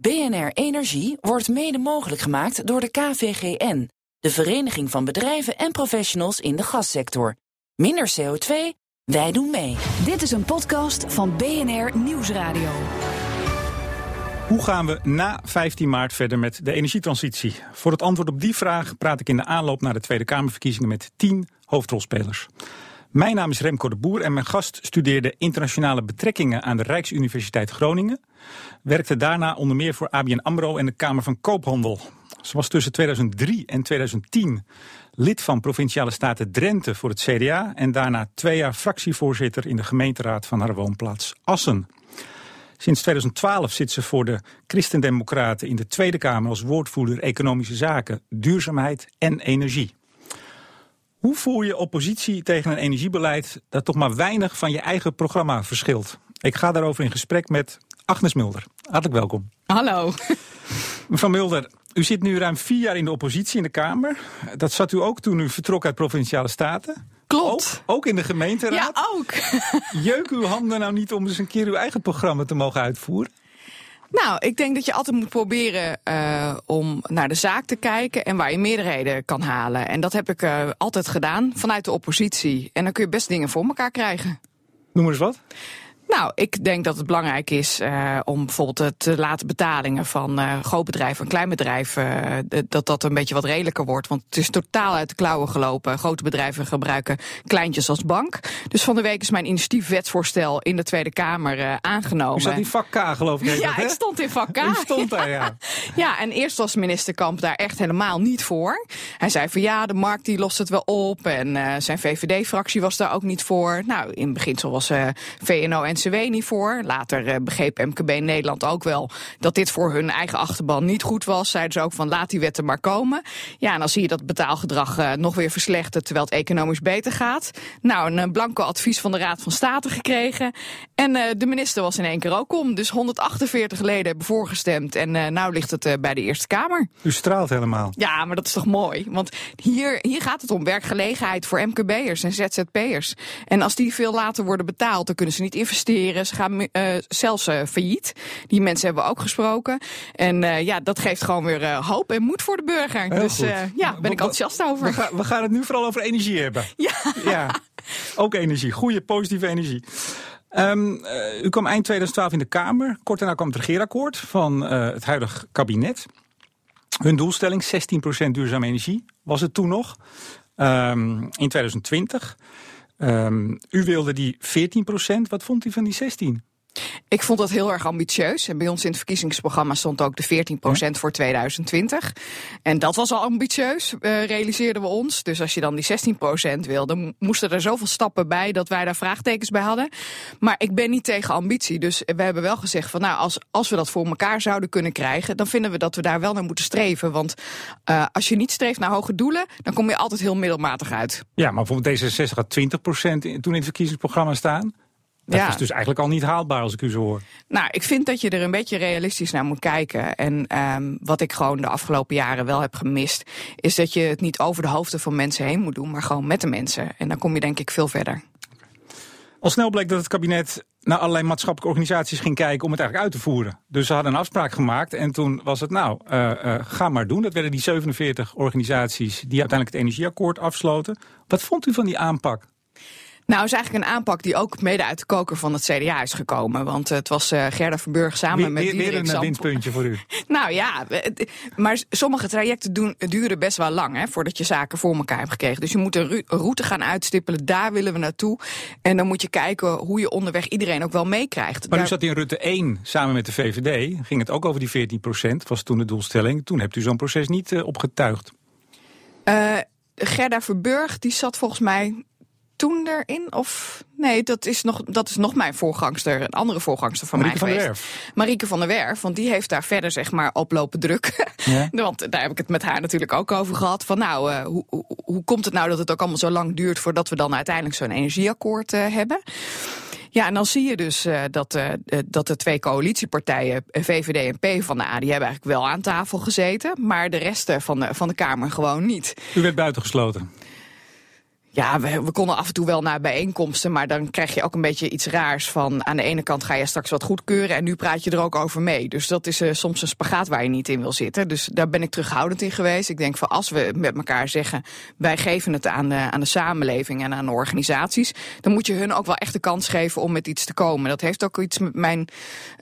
BNR Energie wordt mede mogelijk gemaakt door de KVGN, de Vereniging van Bedrijven en Professionals in de Gassector. Minder CO2, wij doen mee. Dit is een podcast van BNR Nieuwsradio. Hoe gaan we na 15 maart verder met de energietransitie? Voor het antwoord op die vraag praat ik in de aanloop naar de Tweede Kamerverkiezingen met 10 hoofdrolspelers. Mijn naam is Remco de Boer en mijn gast studeerde internationale betrekkingen aan de Rijksuniversiteit Groningen. Werkte daarna onder meer voor ABN AMRO en de Kamer van Koophandel. Ze was tussen 2003 en 2010 lid van Provinciale Staten Drenthe voor het CDA en daarna twee jaar fractievoorzitter in de gemeenteraad van haar woonplaats Assen. Sinds 2012 zit ze voor de Christendemocraten in de Tweede Kamer als woordvoerder Economische Zaken, Duurzaamheid en Energie. Hoe voer je oppositie tegen een energiebeleid dat toch maar weinig van je eigen programma verschilt? Ik ga daarover in gesprek met Agnes Mulder. Hartelijk welkom. Hallo. Mevrouw Mulder, u zit nu ruim vier jaar in de oppositie in de Kamer. Dat zat u ook toen u vertrok uit Provinciale Staten. Klopt. Ook, ook in de gemeenteraad. Ja, ook. Jeuk uw handen nou niet om eens een keer uw eigen programma te mogen uitvoeren? Nou, ik denk dat je altijd moet proberen uh, om naar de zaak te kijken en waar je meerderheden kan halen. En dat heb ik uh, altijd gedaan vanuit de oppositie. En dan kun je best dingen voor elkaar krijgen. Noem eens wat. Nou, ik denk dat het belangrijk is uh, om bijvoorbeeld te late betalingen van uh, grootbedrijven en kleinbedrijven, uh, dat dat een beetje wat redelijker wordt. Want het is totaal uit de klauwen gelopen. Grote bedrijven gebruiken kleintjes als bank. Dus van de week is mijn initiatiefwetsvoorstel in de Tweede Kamer aangenomen. U zat in vak K, geloof ik. Ja, dat, ik stond in vak K. U stond daar, ja. ja, en eerst was minister Kamp daar echt helemaal niet voor. Hij zei van ja, de markt die lost het wel op. En zijn VVD-fractie was daar ook niet voor. Nou, in beginsel was VNO en NCW niet voor. Later uh, begreep MKB Nederland ook wel dat dit voor hun eigen achterban niet goed was. Zeiden ze ook van laat die wetten maar komen. Ja, en dan zie je dat betaalgedrag uh, nog weer verslechtert terwijl het economisch beter gaat. Nou, een blanco advies van de Raad van State gekregen. En de minister was in één keer ook om. Dus 148 leden hebben voorgestemd. En nou ligt het bij de Eerste Kamer. U straalt helemaal. Ja, maar dat is toch mooi. Want hier, hier gaat het om werkgelegenheid voor MKB'ers en ZZP'ers. En als die veel later worden betaald, dan kunnen ze niet investeren. Ze gaan uh, zelfs uh, failliet. Die mensen hebben we ook gesproken. En uh, ja, dat geeft gewoon weer hoop en moed voor de burger. Heel dus ja, ben ik enthousiast over. We, ga, we, gaan het nu vooral over energie hebben. Ja. ja. Ook energie. Goede, positieve energie. Um, uh, u kwam eind 2012 in de Kamer. Kort daarna kwam het regeerakkoord van het huidige kabinet. Hun doelstelling 16% duurzame energie was het toen nog. Um, in 2020. Um, u wilde die 14%. Wat vond u van die 16? Ik vond dat heel erg ambitieus. En bij ons in het verkiezingsprogramma stond ook de 14% ja. voor 2020. En dat was al ambitieus, uh, realiseerden we ons. Dus als je dan die 16% wilde, moesten er zoveel stappen bij dat wij daar vraagtekens bij hadden. Maar ik ben niet tegen ambitie. Dus we hebben wel gezegd van nou, als, als we dat voor elkaar zouden kunnen krijgen, dan vinden we dat we daar wel naar moeten streven. Want uh, als je niet streeft naar hoge doelen, dan kom je altijd heel middelmatig uit. Ja, maar bijvoorbeeld D66 had 20% toen in het verkiezingsprogramma staan. Dat ja. is dus eigenlijk al niet haalbaar als ik u zo hoor. Nou, ik vind dat je er een beetje realistisch naar moet kijken. En um, wat ik gewoon de afgelopen jaren wel heb gemist, is dat je het niet over de hoofden van mensen heen moet doen, maar gewoon met de mensen. En dan kom je denk ik veel verder. Al snel bleek dat het kabinet naar allerlei maatschappelijke organisaties ging kijken om het eigenlijk uit te voeren. Dus ze hadden een afspraak gemaakt en toen was het nou, uh, uh, ga maar doen. Dat werden die 47 organisaties die uiteindelijk het energieakkoord afsloten. Wat vond u van die aanpak? Nou, is eigenlijk een aanpak die ook mede uit de koker van het CDA is gekomen. Want het was uh, Gerda Verburg samen weer, met weer, weer een winstpuntje voor u. nou ja, maar sommige trajecten doen, duren best wel lang, hè, voordat je zaken voor elkaar hebt gekregen. Dus je moet een route gaan uitstippelen, daar willen we naartoe. En dan moet je kijken hoe je onderweg iedereen ook wel meekrijgt. Maar daar... u zat in Rutte 1 samen met de VVD, ging het ook over die 14 procent, was toen de doelstelling. Toen hebt u zo'n proces niet uh, opgetuigd. Uh, Gerda Verburg, die zat volgens mij toen erin? Of nee, dat is nog, dat is nog mijn voorgangster, een andere voorgangster van Marieke mij van geweest. der Werf. Marieke van der Werf, want die heeft daar verder zeg maar oplopen druk. Ja. want daar heb ik het met haar natuurlijk ook over gehad. Van nou, uh, hoe, hoe, hoe komt het nou dat het ook allemaal zo lang duurt voordat we dan uiteindelijk zo'n energieakkoord uh, hebben? Ja, en dan zie je dus uh, dat, uh, dat de twee coalitiepartijen, VVD en PvdA, die hebben eigenlijk wel aan tafel gezeten. Maar de rest van de, van de Kamer gewoon niet. U werd buitengesloten. Ja, we, konden af en toe wel naar bijeenkomsten, maar dan krijg je ook een beetje iets raars van aan de ene kant ga je straks wat goedkeuren en nu praat je er ook over mee. Dus dat is uh, soms een spagaat waar je niet in wil zitten. Dus daar ben ik terughoudend in geweest. Ik denk van als we met elkaar zeggen wij geven het aan de, aan de samenleving en aan organisaties, dan moet je hun ook wel echt de kans geven om met iets te komen. Dat heeft ook iets met mijn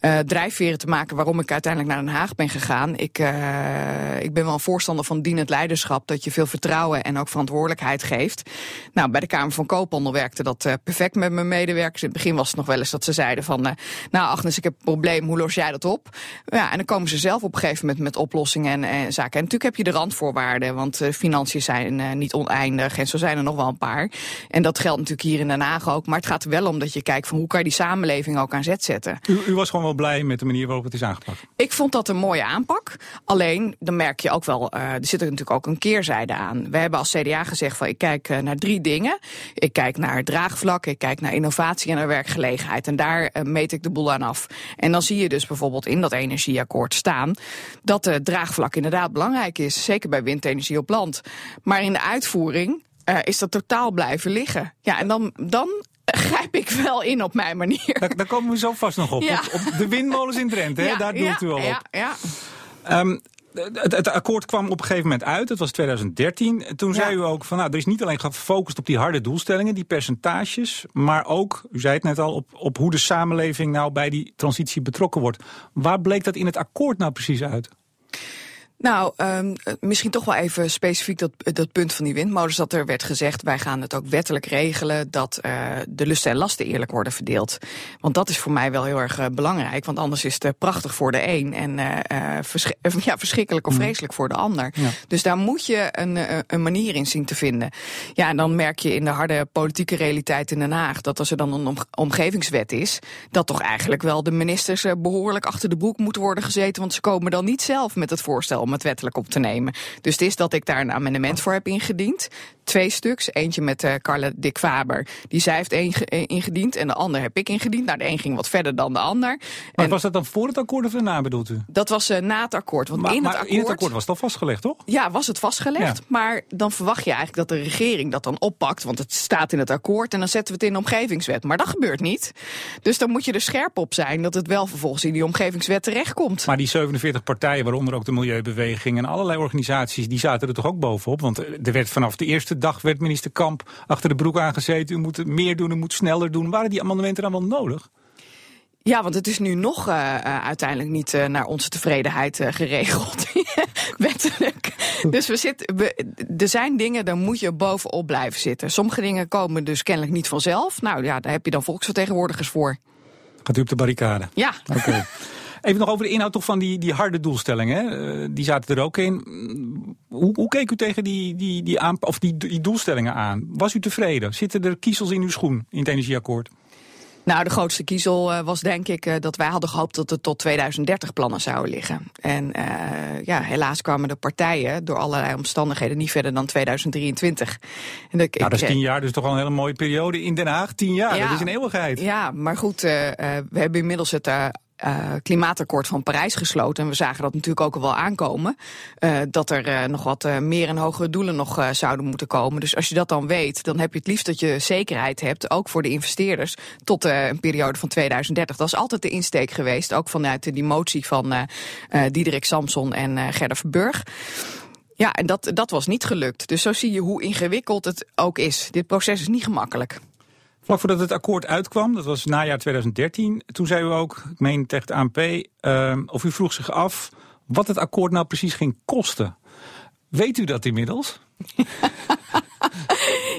uh, drijfveren te maken waarom ik uiteindelijk naar Den Haag ben gegaan. Ik, uh, ik ben wel een voorstander van dienend leiderschap, dat je veel vertrouwen en ook verantwoordelijkheid geeft. Nou, bij de Kamer van Koophandel werkte dat uh, perfect met mijn medewerkers. In het begin was het nog wel eens dat ze zeiden van... Uh, nou Agnes, ik heb een probleem, hoe los jij dat op? Ja, en dan komen ze zelf op een gegeven moment met oplossingen en, en zaken. En natuurlijk heb je de randvoorwaarden, want uh, financiën zijn niet oneindig. En zo zijn er nog wel een paar. En dat geldt natuurlijk hier in Den Haag ook. Maar het gaat er wel om dat je kijkt van hoe kan je die samenleving ook aan zet zetten. U, u was gewoon wel blij met de manier waarop het is aangepakt? Ik vond dat een mooie aanpak. Alleen, dan merk je ook wel, er zit er natuurlijk ook een keerzijde aan. We hebben als CDA gezegd van ik kijk naar drie dingen. Ik kijk naar draagvlak, ik kijk naar innovatie en naar werkgelegenheid. En daar uh, meet ik de boel aan af. En dan zie je dus bijvoorbeeld in dat energieakkoord staan dat de draagvlak inderdaad belangrijk is. Zeker bij windenergie op land. Maar in de uitvoering uh, is dat totaal blijven liggen. Ja, en dan, dan grijp ik wel in op mijn manier. Daar, daar komen we zo vast nog op. Ja. Op, op, de windmolens in Drenthe, ja, hè? daar doelt ja, u al op. Ja, ja. Um, het, het, akkoord kwam op een gegeven moment uit, het was 2013. Toen ja. zei u ook van nou, er is niet alleen gefocust op die harde doelstellingen, die percentages, maar ook, u zei het net al, op, op hoe de samenleving nou bij die transitie betrokken wordt. Waar bleek dat in het akkoord nou precies uit? Nou, um, misschien toch wel even specifiek dat, dat punt van die windmolens. Dat er werd gezegd, wij gaan het ook wettelijk regelen dat uh, de lusten en lasten eerlijk worden verdeeld. Want dat is voor mij wel heel erg uh, belangrijk. Want anders is het prachtig voor de een en ja, verschrikkelijk of vreselijk voor de ander. Ja. Dus daar moet je een, een manier in zien te vinden. Ja, en dan merk je in de harde politieke realiteit in Den Haag dat als er dan een om, omgevingswet is, dat toch eigenlijk wel de ministers behoorlijk achter de boek moeten worden gezeten. Want ze komen dan niet zelf met het voorstel om het wettelijk op te nemen. Dus het is dat ik daar een amendement voor heb ingediend. Twee stuks. Eentje met uh, Carla Dick Faber. Die zij heeft één ingediend en de ander heb ik ingediend. Nou, de een ging wat verder dan de ander. Maar en was dat dan voor het akkoord of daarna bedoelt u? Dat was uh, na het akkoord. Want maar, in, het akkoord, in het akkoord was het al vastgelegd, toch? Ja, was het vastgelegd. Ja. Maar dan verwacht je eigenlijk dat de regering dat dan oppakt. Want het staat in het akkoord en dan zetten we het in de omgevingswet. Maar dat gebeurt niet. Dus dan moet je er scherp op zijn dat het wel vervolgens in die omgevingswet terechtkomt. Maar die 47 partijen, waaronder ook de Milieubeweging en allerlei organisaties, die zaten er toch ook bovenop? Want er werd vanaf de eerste dag werd minister Kamp achter de broek aangezeten. U moet meer doen, u moet sneller doen. Waren die amendementen dan wel nodig? Ja, want het is nu nog uh, uh, uiteindelijk niet uh, naar onze tevredenheid geregeld. Wettelijk. Dus we zitten, we, er zijn dingen, daar moet je bovenop blijven zitten. Sommige dingen komen dus kennelijk niet vanzelf. Nou ja, daar heb je dan volksvertegenwoordigers voor. Gaat u op de barricade? Ja. Oké. Okay. Even nog over de inhoud toch van die, die harde doelstellingen. Uh, die zaten er ook in. Hoe, hoe keek u tegen die, die, die, aan, of die, die doelstellingen aan? Was u tevreden? Zitten er kiezels in uw schoen in het energieakkoord? Nou, de grootste kiezel uh, was denk ik uh, dat wij hadden gehoopt dat er tot 2030 plannen zouden liggen. En uh, ja, helaas kwamen de partijen door allerlei omstandigheden niet verder dan 2023. En de, nou, dat is tien jaar, dus toch al een hele mooie periode in Den Haag. Tien jaar, ja, dat is een eeuwigheid. Ja, maar goed, we hebben inmiddels het uh, klimaatakkoord van Parijs gesloten. En we zagen dat natuurlijk ook al wel aankomen. Uh, dat er uh, nog wat meer en hogere doelen nog zouden moeten komen. Dus als je dat dan weet, dan heb je het liefst dat je zekerheid hebt, ook voor de investeerders, tot een periode van 2030. Dat is altijd de insteek geweest, ook vanuit die motie van Diederik Samson en Gerda Verburg. Ja, en dat, dat was niet gelukt. Dus zo zie je hoe ingewikkeld het ook is. Dit proces is niet gemakkelijk. Vlak voordat het akkoord uitkwam, dat was najaar 2013, toen zei u ook, ik meen tegen de ANP, uh, of u vroeg zich af wat het akkoord nou precies ging kosten. Weet u dat inmiddels?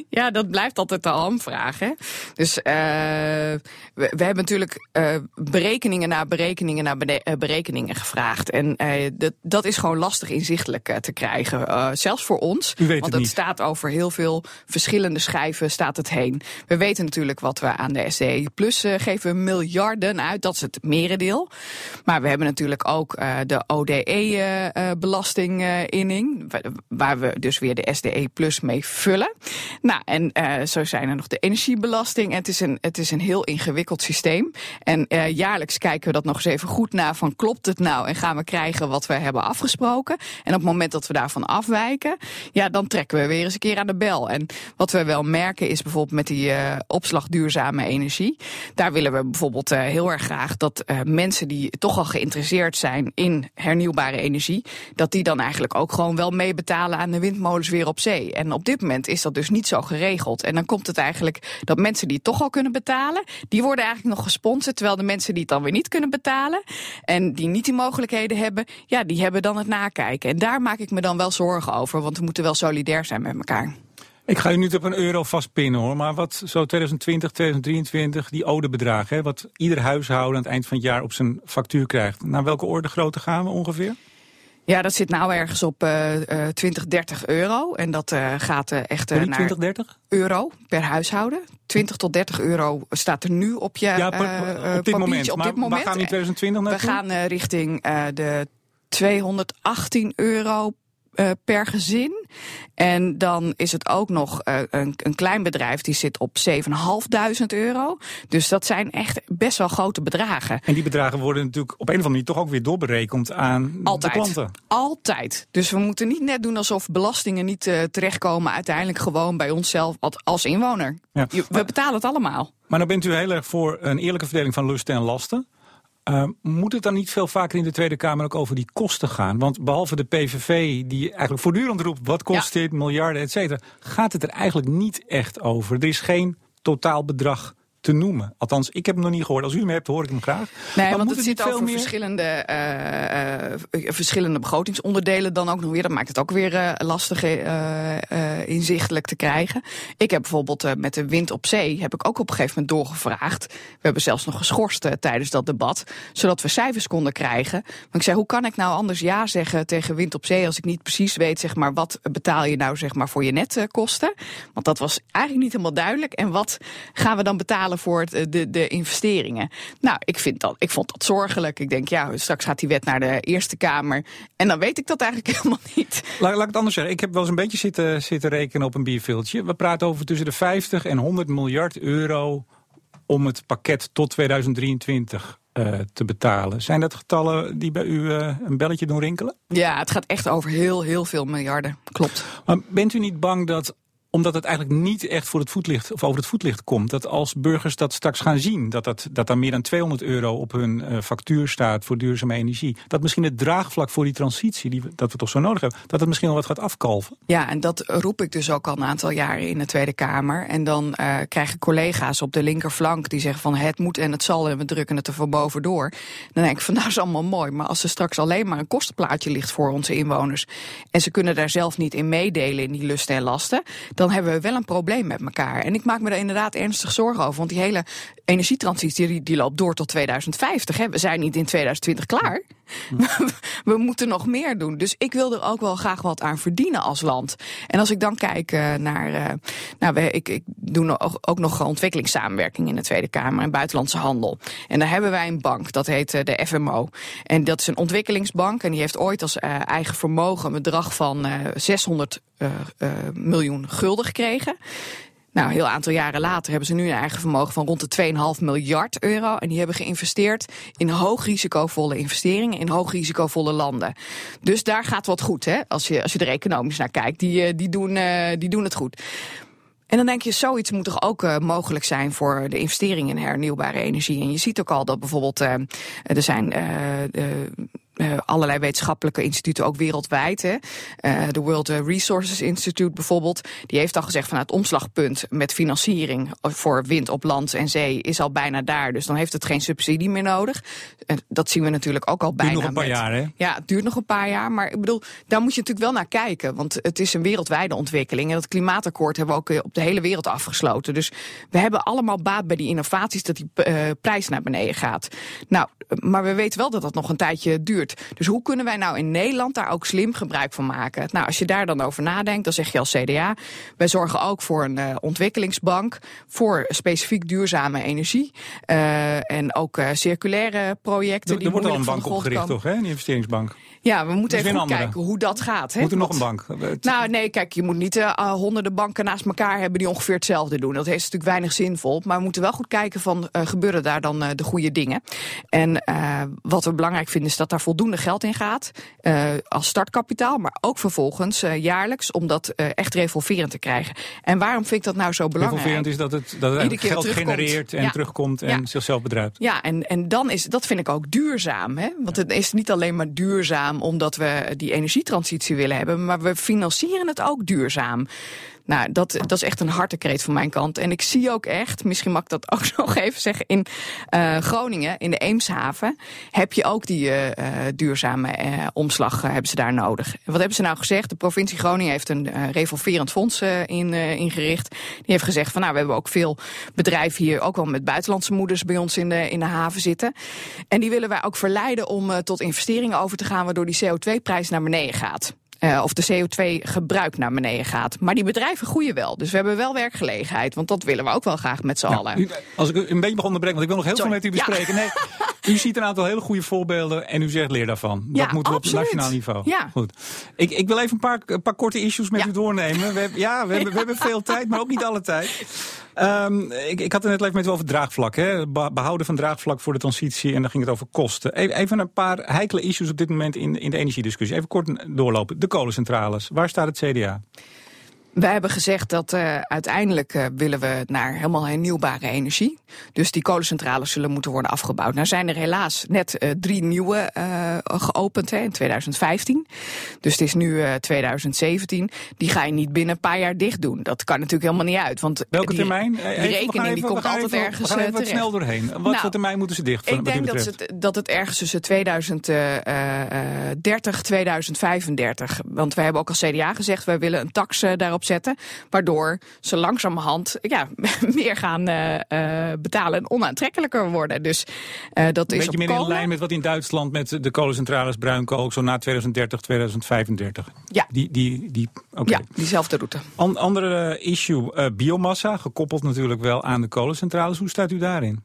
Ja, dat blijft altijd de hamvraag. Hè? Dus uh, we, we, hebben natuurlijk uh, berekeningen na berekeningen na berekeningen gevraagd. En uh, dat, dat is gewoon lastig inzichtelijk te krijgen. zelfs voor ons. U weet want het het staat over heel veel verschillende schijven staat het heen. We weten natuurlijk wat we aan de SDE Plus geven miljarden uit. Dat is het merendeel. Maar we hebben natuurlijk ook de ODE-belastinginning. waar we dus weer de SDE Plus mee vullen. Nou, en uh, zo zijn er nog de energiebelasting. En het is een, het is een heel ingewikkeld systeem. En uh, jaarlijks kijken we dat nog eens even goed na van klopt het nou en gaan we krijgen wat we hebben afgesproken. En op het moment dat we daarvan afwijken, ja, dan trekken we weer eens een keer aan de bel. En wat we wel merken is bijvoorbeeld met die uh, opslag duurzame energie. Daar willen we bijvoorbeeld heel erg graag dat mensen die toch al geïnteresseerd zijn in hernieuwbare energie, dat die dan eigenlijk ook gewoon wel meebetalen aan de windmolens op zee. En op dit moment is dat dus niet zo geregeld. En dan komt het eigenlijk dat mensen die het toch al kunnen betalen, die worden eigenlijk nog gesponsord. Terwijl de mensen die het dan weer niet kunnen betalen en die niet die mogelijkheden hebben, ja, die hebben dan het nakijken. En daar maak ik me dan wel zorgen over, want we moeten wel solidair zijn met elkaar. Ik ga u niet op een euro vastpinnen hoor, maar wat zo 2020, 2023, die ode bedragen, hè, wat ieder huishouden aan het eind van het jaar op zijn factuur krijgt. Naar welke orde grootte gaan we ongeveer? Ja, dat zit nou ergens op uh, uh, 20, 30 euro. En dat uh, gaat uh, echt naar 20, 30? euro per huishouden. 20 tot 30 euro staat er nu op je ja, op dit moment. Op dit moment. waar gaan we in 2020 naartoe? We gaan richting de 218 euro uh, per gezin. En dan is het ook nog uh, een, een, klein bedrijf die zit op 7.500 euro. Dus dat zijn echt best wel grote bedragen. En die bedragen worden natuurlijk op een of andere manier toch ook weer doorberekend aan Altijd. de klanten. Altijd. Dus we moeten niet net doen alsof belastingen niet uh, terechtkomen uiteindelijk gewoon bij onszelf als inwoner. Ja. We betalen het allemaal. Maar dan bent u heel erg voor een eerlijke verdeling van lusten en lasten. Uh, moet het dan niet veel vaker in de Tweede Kamer ook over die kosten gaan? Want behalve de PVV, die eigenlijk voortdurend roept... wat kost ja. dit, miljarden, et cetera... gaat het er eigenlijk niet echt over. Er is geen totaalbedrag te noemen. Althans, ik heb hem nog niet gehoord. Als u hem hebt, hoor ik hem graag. Nee, maar want het zit over meer... verschillende, uh, uh, verschillende begrotingsonderdelen dan ook nog weer. Dat maakt het ook weer uh, lastig inzichtelijk te krijgen. Ik heb bijvoorbeeld met de wind op zee, heb ik ook op een gegeven moment doorgevraagd. We hebben zelfs nog geschorst tijdens dat debat, zodat we cijfers konden krijgen. Maar ik zei, hoe kan ik nou anders ja zeggen tegen wind op zee als ik niet precies weet, zeg maar, wat betaal je nou zeg maar voor je netkosten? Want dat was eigenlijk niet helemaal duidelijk. En wat gaan we dan betalen voor het, de, de investeringen. Nou, ik, vind dat, ik vond dat zorgelijk. Ik denk, ja, straks gaat die wet naar de Eerste Kamer. En dan weet ik dat eigenlijk helemaal niet. Laat, laat ik het anders zeggen. Ik heb wel eens een beetje zitten, zitten rekenen op een bierveeltje. We praten over tussen de 50 en 100 miljard euro om het pakket tot 2023 uh, eh, te betalen. Zijn dat getallen die bij u uh, een belletje doen rinkelen? Ja, het gaat echt over heel, heel veel miljarden. Klopt. Maar bent u niet bang dat omdat het eigenlijk niet echt voor het voetlicht, of over het voetlicht komt. Dat als burgers dat straks gaan zien, dat, dat, dat daar meer dan 200 euro op hun uh, factuur staat voor duurzame energie. Dat misschien het draagvlak voor die transitie, die dat we toch zo nodig hebben, dat het misschien wel wat gaat afkalven. Ja, en dat roep ik dus ook al een aantal jaren in de Tweede Kamer. En dan uh, krijgen collega's op de linkerflank die zeggen van het moet en het zal en we drukken het er van bovendoor. Dan denk ik van nou is allemaal mooi, maar als er straks alleen maar een kostenplaatje ligt voor onze inwoners en ze kunnen daar zelf niet in meedelen in die lusten en lasten, dan hebben we wel een probleem met elkaar. En ik maak me er inderdaad ernstig zorgen over. Want die hele energietransitie die, die loopt door tot 2050. Hè. We zijn niet in 2020 klaar. we moeten nog meer doen. Dus ik wil er ook wel graag wat aan verdienen als land. En als ik dan kijk uh, naar. Uh, nou, ik, ik doe ook nog ontwikkelingssamenwerking in de Tweede Kamer en buitenlandse handel. En daar hebben wij een bank, dat heet uh, de FMO. En dat is een ontwikkelingsbank. En die heeft ooit als eigen vermogen een bedrag van 600 miljoen gulden gekregen. Nou, een heel aantal jaren later hebben ze nu een eigen vermogen van rond de 2,5 miljard euro. En die hebben geïnvesteerd in hoogrisicovolle investeringen in hoogrisicovolle landen. Dus daar gaat wat goed, hè? Als je, als je er economisch naar kijkt. Die, eh, die, doen, uh, die doen het goed. En dan denk je, zoiets moet toch ook uh, mogelijk zijn voor de investeringen in hernieuwbare energie. En je ziet ook al dat bijvoorbeeld er zijn uh, allerlei wetenschappelijke instituten, ook wereldwijd. Hè. Uh, de World Resources Institute bijvoorbeeld, die heeft al gezegd van het omslagpunt met financiering voor wind op land en zee is al bijna daar. Dus dan heeft het geen subsidie meer nodig. En dat zien we natuurlijk ook al bijna. Het duurt nog een paar jaar, hè? Ja, het duurt nog een paar jaar. Maar ik bedoel, daar moet je natuurlijk wel naar kijken. Want het is een wereldwijde ontwikkeling. En dat klimaatakkoord hebben we ook op de hele wereld afgesloten. Dus we hebben allemaal baat bij die innovaties dat die uh, prijs naar beneden gaat. Nou, maar we weten wel dat dat nog een tijdje duurt. Dus hoe kunnen wij nou in Nederland daar ook slim gebruik van maken? Nou, als je daar dan over nadenkt, dan zeg je als CDA... wij zorgen ook voor een uh, ontwikkelingsbank... voor specifiek duurzame energie. Uh, en ook uh, circulaire projecten. Er, er wordt al een bank opgericht, toch, hè? Een investeringsbank. Ja, we moeten even goed kijken hoe dat gaat. Hè? Moet er nog een bank? Nou nee, kijk, je moet niet uh, honderden banken naast elkaar hebben die ongeveer hetzelfde doen. Dat heeft natuurlijk weinig zinvol. Maar we moeten wel goed kijken van uh, gebeuren daar dan uh, de goede dingen. En wat we belangrijk vinden is dat daar voldoende geld in gaat. als startkapitaal, maar ook vervolgens jaarlijks om dat echt revolverend te krijgen. En waarom vind ik dat nou zo belangrijk? Revolverend is dat het, dat het geld genereert en terugkomt en ja. zichzelf bedruipt. Ja, en, en dan is dat vind ik ook duurzaam. Hè? Want het is niet alleen maar duurzaam omdat we die energietransitie willen hebben, maar we financieren het ook duurzaam. Nou, dat, dat is echt een hartekreet van mijn kant. En ik zie ook echt, misschien mag ik dat ook nog even zeggen, in uh, Groningen, in de Eemshaven, heb je ook die uh, duurzame omslag hebben ze daar nodig. Wat hebben ze nou gezegd? De provincie Groningen heeft een revolverend fonds in, ingericht. Die heeft gezegd van nou, we hebben ook veel bedrijven hier, ook wel met buitenlandse moeders bij ons in de, in de haven zitten. En die willen wij ook verleiden om tot investeringen over te gaan, waardoor die CO2-prijs naar beneden gaat. Uh, of de CO2-gebruik naar beneden gaat. Maar die bedrijven groeien wel. Dus we hebben wel werkgelegenheid. Want dat willen we ook wel graag met z'n nou, allen. als ik een beetje mag onderbreken, want ik wil nog heel veel met u bespreken. Nee, u ziet een aantal hele goede voorbeelden en u zegt leer daarvan. Dat moeten we op nationaal niveau. Ja. Goed. Ik, ik wil even een paar, een paar korte issues met u doornemen. We, ja, we hebben, we hebben veel tijd, maar ook niet alle tijd. Um, ik, ik had het net even met u over draagvlak. Hè? Behouden van draagvlak voor de transitie. En dan ging het over kosten. Even een paar heikele issues op dit moment in, in de energiediscussie. Even kort doorlopen. De kolencentrales. Waar staat het CDA? Wij hebben gezegd dat uh, uiteindelijk uh, willen we naar helemaal hernieuwbare energie. Dus die kolencentrales zullen moeten worden afgebouwd. Nou zijn er helaas net uh, drie nieuwe geopend hè, in 2015. Dus het is nu 2017. Die ga je niet binnen een paar jaar dicht doen. Dat kan natuurlijk helemaal niet uit. Want Welke die, termijn? Die rekening die komt altijd even, ergens we gaan even terecht. snel doorheen. Wat nou, voor termijn moeten ze dicht? Ik denk dat het, dat het ergens tussen 2030 2035. Want wij hebben ook als CDA gezegd, wij willen een tax daarop zetten. Waardoor ze langzamerhand ja, meer gaan uh, uh, betalen en onaantrekkelijker worden. Dus uh, dat is Beetje op meer in lijn met wat in Duitsland met de kolencentrales bruinkool zo na 2030, 2035. Ja. Die, die, die, okay. ja, diezelfde route. An, andere issue, biomassa, gekoppeld natuurlijk wel aan de kolencentrales. Hoe staat u daarin?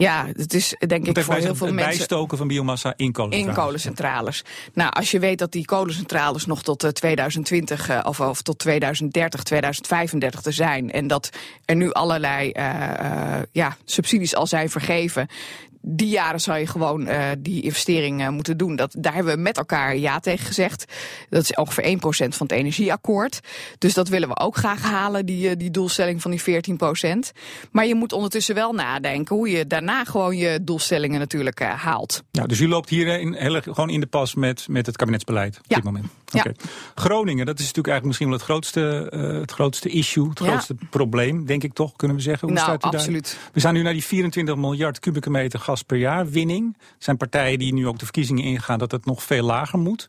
Ja, het is denk ik voor heel veel het mensen... bijstoken van biomassa in kolencentrales. In kolencentrales. Nou, als je weet dat die kolencentrales nog tot 2020 uh, of, of, tot 2030, 2035 er zijn... en dat er nu allerlei uh, ja, subsidies al zijn vergeven die jaren zou je gewoon uh, die investering uh, moeten doen. Dat, daar hebben we met elkaar ja tegen gezegd. Dat is ongeveer 1% van het energieakkoord. Dus dat willen we ook graag halen, die, uh, die doelstelling van die 14%. Maar je moet ondertussen wel nadenken hoe je daarna gewoon je doelstellingen natuurlijk haalt. Ja, dus u loopt hier in, heel, gewoon in de pas met, met het kabinetsbeleid op ja. dit moment. Okay. Ja. Groningen, dat is natuurlijk eigenlijk misschien wel het grootste, het grootste issue, het grootste ja. probleem, denk ik toch, kunnen we zeggen. Hoe nou, staat u absoluut. Daar? We zijn nu naar die 24 miljard kubieke meter gas per jaar winning. Er zijn partijen die nu ook de verkiezingen ingaan dat het nog veel lager moet.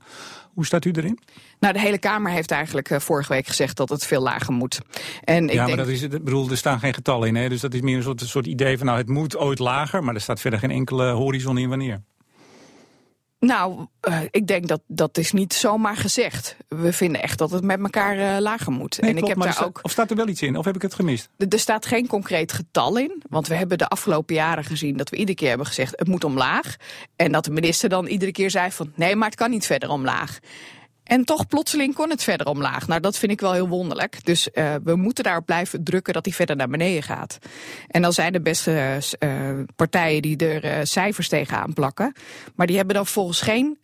Hoe staat u erin? Nou, de hele Kamer heeft eigenlijk uh, vorige week gezegd dat het veel lager moet. En ik ja, denk... maar dat is, ik bedoel, er staan geen getallen in. Hè? Dus dat is meer een soort, een soort idee van nou, het moet ooit lager. Maar er staat verder geen enkele horizon in wanneer. Nou, uh, ik denk dat dat is niet zomaar gezegd. We vinden echt dat het met elkaar uh, lager moet. Nee, en klopt, ik heb daar staat, ook. Of staat er wel iets in? Of heb ik het gemist? Er staat geen concreet getal in. Want we hebben de afgelopen jaren gezien dat we iedere keer hebben gezegd: het moet omlaag. En dat de minister dan iedere keer zei: van nee, maar het kan niet verder omlaag. En toch plotseling kon het verder omlaag. Nou, dat vind ik wel heel wonderlijk. Dus uh, we moeten daarop blijven drukken dat hij verder naar beneden gaat. En dan zijn er best uh, partijen die er uh, cijfers tegenaan plakken. Maar die hebben dan volgens geen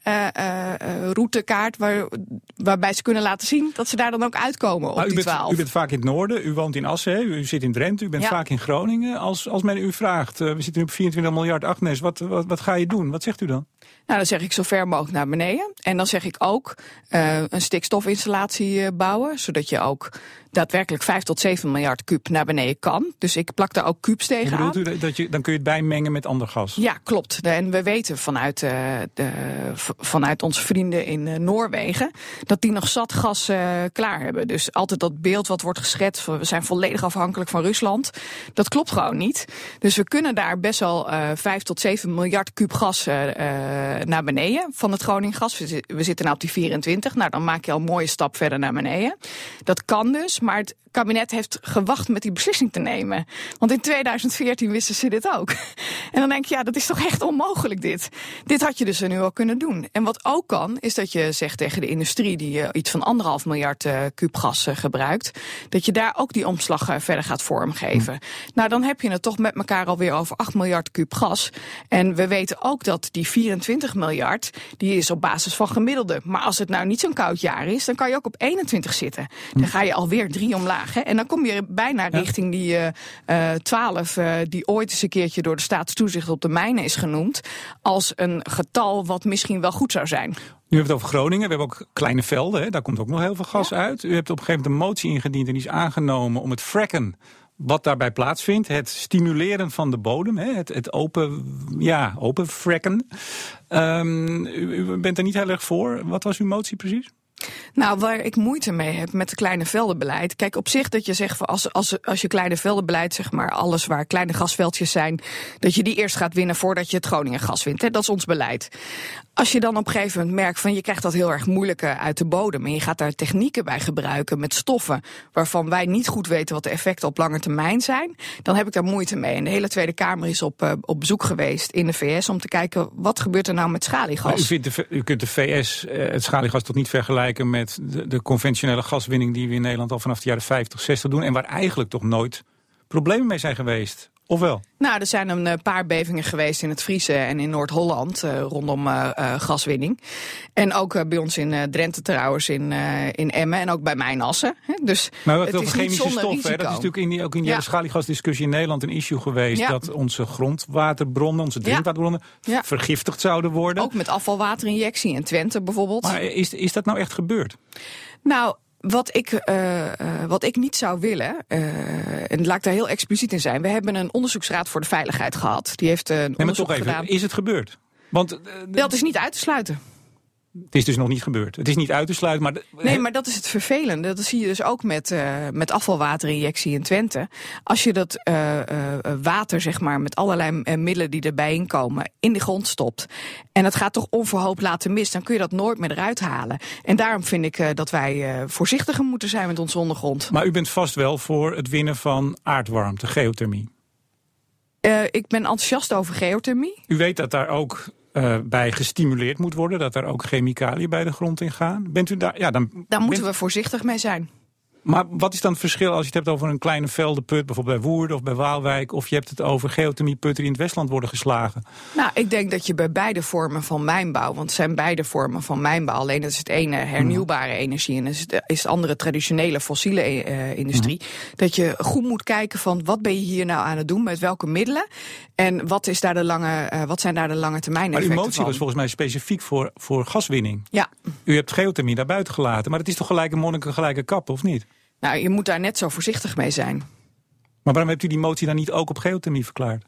routekaart waar, waarbij ze kunnen laten zien dat ze daar dan ook uitkomen op u die bent, 12. U bent vaak in het noorden, u woont in Assen, u zit in Drenthe, u bent Ja. vaak in Groningen. Als, als men u vraagt, we zitten nu op 24 miljard, Agnes, wat, wat, wat ga je doen? Wat zegt u dan? Nou, dan zeg ik zo ver mogelijk naar beneden. En dan zeg ik ook uh, een stikstofinstallatie uh, bouwen, zodat je ook daadwerkelijk 5 tot 7 miljard kuub naar beneden kan. Dus ik plak daar ook bedoelt u dat je, dan kun je het bijmengen met ander gas? Ja, klopt. En we weten vanuit, uh, de, vanuit onze vrienden in uh, Noorwegen dat die nog zat gas uh, klaar hebben. Dus altijd dat beeld wat wordt geschetst, van we zijn volledig afhankelijk van Rusland, dat klopt gewoon niet. Dus we kunnen daar best wel uh, 5 tot 7 miljard kuub gas naar beneden van het Groningen gas. We, we zitten nou op die 24, nou dan maak je al een mooie stap verder naar beneden. Dat kan dus, maar het kabinet heeft gewacht met die beslissing te nemen. Want in 2014 wisten ze dit ook. En dan denk je, ja, dat is toch echt onmogelijk dit. Dit had je dus nu al kunnen doen. En wat ook kan, is dat je zegt tegen de industrie... die uh, iets van anderhalf miljard uh, kuub gas uh, gebruikt... dat je daar ook die omslag verder gaat vormgeven. Hm. Nou, dan heb je het toch met elkaar alweer over 8 miljard kuub gas. En we weten ook dat die 24 miljard, die is op basis van gemiddelde. Maar als het nou niet zo'n koud jaar is, dan kan je ook op 21 zitten. Dan hm. ga je alweer drie omlaag. Hè? En dan kom je bijna richting die uh, 12, uh, die ooit eens een keertje door de staatstoezicht op de mijnen is genoemd. Als een getal wat misschien wel goed zou zijn. Nu hebben we het over Groningen. We hebben ook kleine velden. Hè? Daar komt ook nog heel veel gas ja. uit. U hebt op een gegeven moment een motie ingediend en die is aangenomen om het fracken wat daarbij plaatsvindt, het stimuleren van de bodem, het, het open, ja, open fracken. Um, u, u, bent er niet heel erg voor. Wat was uw motie precies? Nou, waar ik moeite mee heb met het kleine veldenbeleid. Kijk, op zich dat je zegt, als, als, als je kleine veldenbeleid, zeg maar, alles waar kleine gasveldjes zijn, dat je die eerst gaat winnen voordat je het Groningen gas wint. Hè? Dat is ons beleid. Als je dan op een gegeven moment merkt van je krijgt dat heel erg moeilijk uit de bodem. En je gaat daar technieken bij gebruiken met stoffen waarvan wij niet goed weten wat de effecten op lange termijn zijn. Dan heb ik daar moeite mee. En de hele Tweede Kamer is op, uh, op bezoek geweest in de VS om te kijken wat gebeurt er nou met schaliegas. u, vindt de, u kunt de VS uh, het schaliegas toch niet vergelijken met de, de conventionele gaswinning die we in Nederland al vanaf de jaren 50, 60 doen. En waar eigenlijk toch nooit problemen mee zijn geweest. Ofwel? Nou, er zijn een eh, paar bevingen geweest in het Friese en in Noord-Holland uh, rondom uh, uh, gaswinning. En ook bij ons in Drenthe trouwens, in, in Emmen en ook bij Mijnassen. Dus maar wat over chemische stoffen, dat is natuurlijk in die, ook in die ja. schaliegasdiscussie in Nederland een issue geweest. Ja. Dat onze grondwaterbronnen, onze drinkwaterbronnen ja. vergiftigd zouden worden. Ook met afvalwaterinjectie in Twente bijvoorbeeld. Maar is, is dat nou echt gebeurd? Nou, wat ik, uh, uh, wat ik niet zou willen, uh, en laat ik daar heel expliciet in zijn. We hebben een onderzoeksraad voor de veiligheid gehad. Die heeft een nee, onderzoek maar toch even, gedaan. Is het gebeurd? Want, dat is niet uit te sluiten. Het is dus nog niet gebeurd. Het is niet uit te sluiten. Maar nee, maar dat is het vervelende. Dat zie je dus ook met, uh, met afvalwaterinjectie in Twente. Als je dat uh, uh, water, zeg maar, met allerlei middelen die erbij inkomen, in de grond stopt. En het gaat toch onverhoopt laten mis, dan kun je dat nooit meer eruit halen. En daarom vind ik dat wij voorzichtiger moeten zijn met onze ondergrond. Maar u bent vast wel voor het winnen van aardwarmte, geothermie. ik ben enthousiast over geothermie. U weet dat daar ook uh, bij gestimuleerd moet worden. Dat er ook chemicaliën bij de grond in gaan. Bent u daar? Ja, dan daar moeten we voorzichtig mee zijn. Maar wat is dan het verschil als je het hebt over een kleine veldenput, bijvoorbeeld bij Woerden of bij Waalwijk, of je hebt het over geothermieputten die in het Westland worden geslagen? Nou, ik denk dat je bij beide vormen van mijnbouw, want het zijn beide vormen van mijnbouw, alleen dat is het ene hernieuwbare mm. energie en is het, is het andere traditionele fossiele uh, industrie, mm. dat je goed moet kijken van wat ben je hier nou aan het doen, met welke middelen en wat, is daar de lange, uh, wat zijn daar de lange termijn Maar uw motie was volgens mij specifiek voor, voor gaswinning. Ja. U hebt geothermie daar buiten gelaten, maar het is toch gelijke monnik een gelijke kap, of niet? Nou, je moet daar net zo voorzichtig mee zijn. Maar waarom hebt u die motie dan niet ook op geothermie verklaard?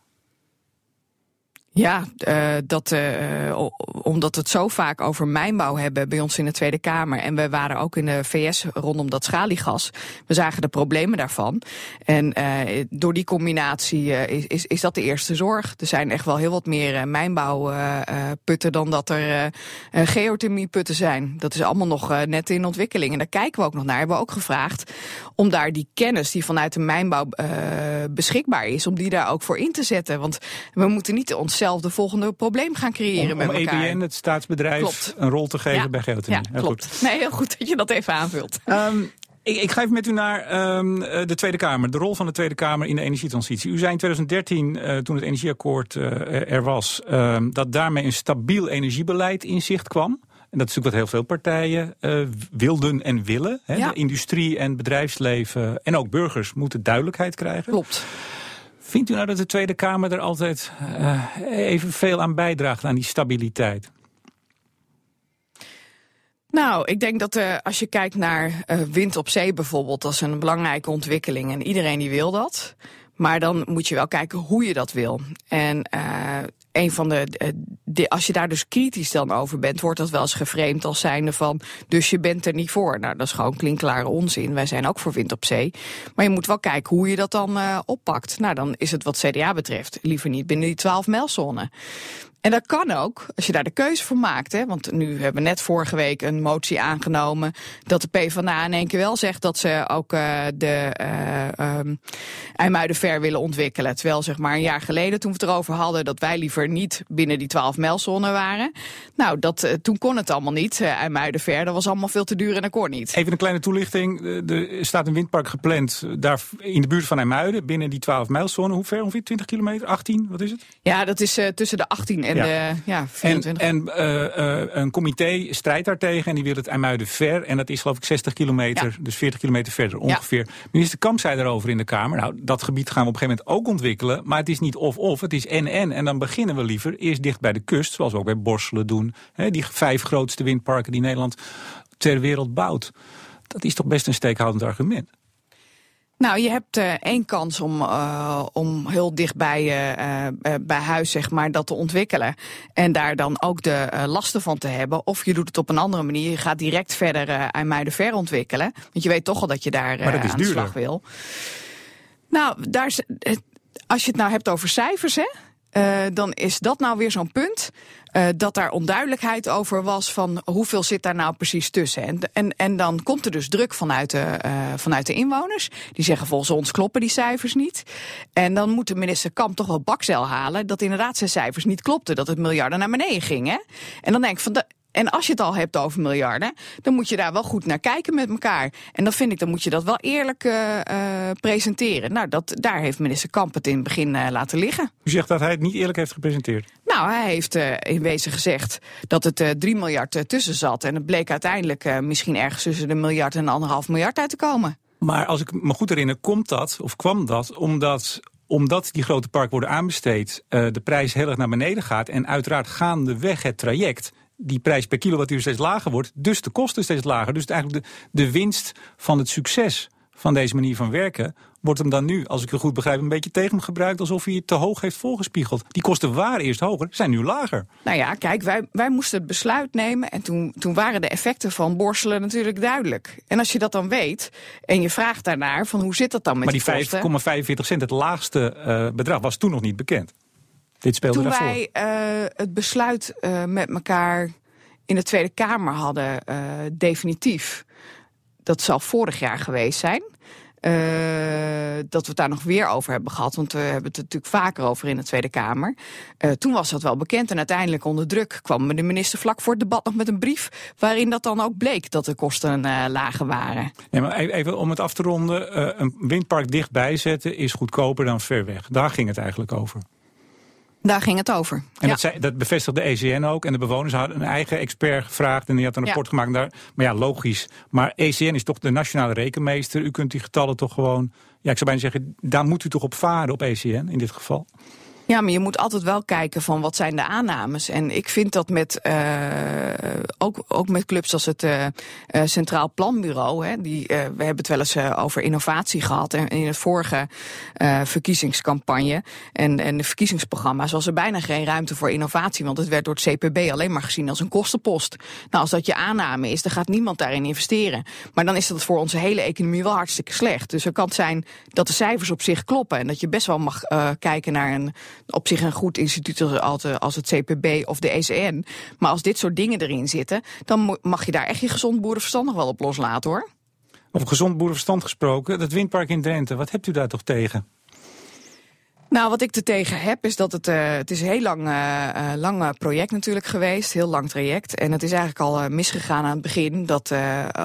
Ja, uh, dat, uh, omdat we het zo vaak over mijnbouw hebben bij ons in de Tweede Kamer. En we waren ook in de VS rondom dat schaliegas. We zagen de problemen daarvan. En uh, door die combinatie is, is, is, dat de eerste zorg. Er zijn echt wel heel wat meer mijnbouwputten dan dat er geothermieputten zijn. Dat is allemaal nog net in ontwikkeling. En daar kijken we ook nog naar. Hebben we ook gevraagd om daar die kennis die vanuit de mijnbouw beschikbaar is, om die daar ook voor in te zetten. Want we moeten niet onszelf de volgende probleem gaan creëren om, met om elkaar. EBN, het staatsbedrijf, klopt. een rol te geven ja. bij geothermie. Ja, klopt. Goed. Nee, heel goed dat je dat even aanvult. Um, ik, ik, ga even met u naar um, de Tweede Kamer. De rol van de Tweede Kamer in de energietransitie. U zei in 2013, uh, toen het energieakkoord uh, er was... Uh, dat daarmee een stabiel energiebeleid in zicht kwam. En dat is natuurlijk wat heel veel partijen uh, wilden en willen. Hè? Ja. De industrie en bedrijfsleven en ook burgers moeten duidelijkheid krijgen. Klopt. Vindt u nou dat de Tweede Kamer er altijd uh, evenveel aan bijdraagt aan die stabiliteit? Nou, ik denk dat uh, als je kijkt naar uh, wind op zee bijvoorbeeld, dat is een belangrijke ontwikkeling en iedereen die wil dat. Maar dan moet je wel kijken hoe je dat wil. En uh, een van de, de, als je daar dus kritisch dan over bent, wordt dat wel eens geframed als zijnde van, dus je bent er niet voor. Nou, dat is gewoon klinkklare onzin. Wij zijn ook voor wind op zee. Maar je moet wel kijken hoe je dat dan uh, oppakt. Nou, dan is het wat CDA betreft liever niet binnen die 12 mijlzone. En dat kan ook, als je daar de keuze voor maakt. Hè? Want nu hebben we net vorige week een motie aangenomen... dat de PvdA in één keer wel zegt dat ze ook uh, de uh, um, IJmuidenver willen ontwikkelen. Terwijl zeg maar een jaar geleden, toen we het erover hadden... dat wij liever niet binnen die 12 mijlzone waren. Nou, dat, uh, toen kon het allemaal niet, uh, IJmuidenver. Dat was allemaal veel te duur en dat kon niet. Even een kleine toelichting. Er staat een windpark gepland daar in de buurt van IJmuiden... binnen die 12 mijlzone. Hoe ver? Ongeveer 20 kilometer? 18? Wat is het? Ja, dat is tussen de 18 en ja. de ja, 24. En, en uh, uh, een comité strijdt daartegen en die wil het IJmuiden ver. En dat is geloof ik 60 kilometer, ja. dus 40 kilometer verder ongeveer. Minister Kamp zei daarover in de Kamer. Nou, dat gebied gaan we op een gegeven moment ook ontwikkelen. Maar het is niet of-of, het is en-en. En dan beginnen we liever eerst dicht bij de kust, zoals we ook bij Borselen doen. He, die vijf grootste windparken die Nederland ter wereld bouwt. Dat is toch best een steekhoudend argument. Nou, je hebt uh, één kans om, uh, om heel dicht bij, uh, bij huis zeg maar, dat te ontwikkelen. En daar dan ook de lasten van te hebben. Of je doet het op een andere manier. Je gaat direct verder aan mij de ver ontwikkelen. Want je weet toch al dat je daar maar dat is aan de slag wil. Nou, daar is, als je het nou hebt over cijfers, hè, dan is dat nou weer zo'n punt. Uh, dat daar onduidelijkheid over was van hoeveel zit daar nou precies tussen. En, en, en dan komt er dus druk vanuit de, uh, vanuit de inwoners. Die zeggen volgens ons kloppen die cijfers niet. En dan moet de minister Kamp toch wel bakcel halen dat inderdaad zijn cijfers niet klopten. Dat het miljarden naar beneden gingen. En dan denk ik van de, en als je het al hebt over miljarden, dan moet je daar wel goed naar kijken met elkaar. En dan vind ik, dan moet je dat wel eerlijk uh, uh, presenteren. Nou, dat, daar heeft minister Kamp het in het begin uh, laten liggen. U zegt dat hij het niet eerlijk heeft gepresenteerd? Nou, hij heeft in wezen gezegd dat het 3 miljard tussen zat. En het bleek uiteindelijk misschien ergens tussen de miljard en anderhalf miljard uit te komen. Maar als ik me goed herinner, komt dat, of kwam dat, omdat omdat die grote parken worden aanbesteed, de prijs heel erg naar beneden gaat. En uiteraard gaandeweg het traject die prijs per kilowattuur steeds lager wordt, dus de kosten steeds lager. Dus eigenlijk de, de winst van het succes van deze manier van werken wordt hem dan nu, als ik het goed begrijp, een beetje tegen hem gebruikt alsof hij het te hoog heeft volgespiegeld. Die kosten waren eerst hoger, zijn nu lager. Nou ja, kijk, wij, wij moesten het besluit nemen en toen, toen waren de effecten van borstelen natuurlijk duidelijk. En als je dat dan weet en je vraagt daarnaar van hoe zit dat dan met maar die, die 5,45 cent, het laagste uh, bedrag, was toen nog niet bekend. Dit speelde Toen daarvoor. wij uh, het besluit uh, met elkaar in de Tweede Kamer hadden, uh, definitief, dat zal vorig jaar geweest zijn. Dat we het daar nog weer over hebben gehad. Want we hebben het er natuurlijk vaker over in de Tweede Kamer. Toen was dat wel bekend. En uiteindelijk onder druk kwam de minister vlak voor het debat nog met een brief. waarin dat dan ook bleek dat de kosten lager waren. Nee, maar even om het af te ronden. een windpark dichtbij zetten is goedkoper dan ver weg. Daar ging het eigenlijk over. Daar ging het over. En ja. dat, zei, dat bevestigde de ECN ook. En de bewoners hadden een eigen expert gevraagd. En die had een rapport ja. gemaakt. Daar, maar ja, logisch. Maar ECN is toch de nationale rekenmeester. U kunt die getallen toch gewoon... Ja, ik zou bijna zeggen, daar moet u toch op varen op ECN in dit geval? Ja, maar je moet altijd wel kijken van wat zijn de aannames. En ik vind dat met, uh, ook, ook met clubs als het uh, Centraal Planbureau, hè, die, we hebben het wel eens over innovatie gehad. En in het vorige verkiezingscampagne en, en de verkiezingsprogramma's was er bijna geen ruimte voor innovatie. Want het werd door het CPB alleen maar gezien als een kostenpost. Nou, als dat je aanname is, dan gaat niemand daarin investeren. Maar dan is dat voor onze hele economie wel hartstikke slecht. Dus het kan zijn dat de cijfers op zich kloppen. En dat je best wel mag kijken naar een op zich een goed instituut als het CPB of de ECN. Maar als dit soort dingen erin zitten, dan mag je daar echt je gezond boerenverstand nog wel op loslaten hoor. Over gezond boerenverstand gesproken, dat windpark in Drenthe, wat hebt u daar toch tegen? Nou, wat ik er tegen heb is dat het, uh, het is een heel lang, uh, lang project natuurlijk geweest. Heel lang traject. En het is eigenlijk al misgegaan aan het begin. Dat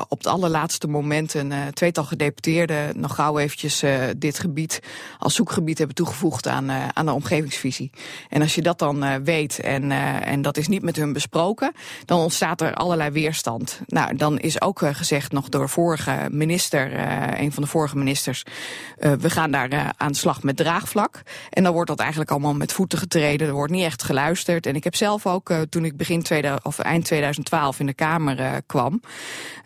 op het allerlaatste moment een tweetal gedeputeerden nog gauw eventjes dit gebied als zoekgebied hebben toegevoegd aan, aan de omgevingsvisie. En als je dat dan weet en, en dat is niet met hun besproken, dan ontstaat er allerlei weerstand. Nou, dan is ook gezegd nog door vorige minister, een van de vorige ministers, we gaan daar aan de slag met draagvlak. En dan wordt dat eigenlijk allemaal met voeten getreden. Er wordt niet echt geluisterd. En ik heb zelf ook, uh, toen ik begin 2000, of eind 2012 in de Kamer uh, kwam,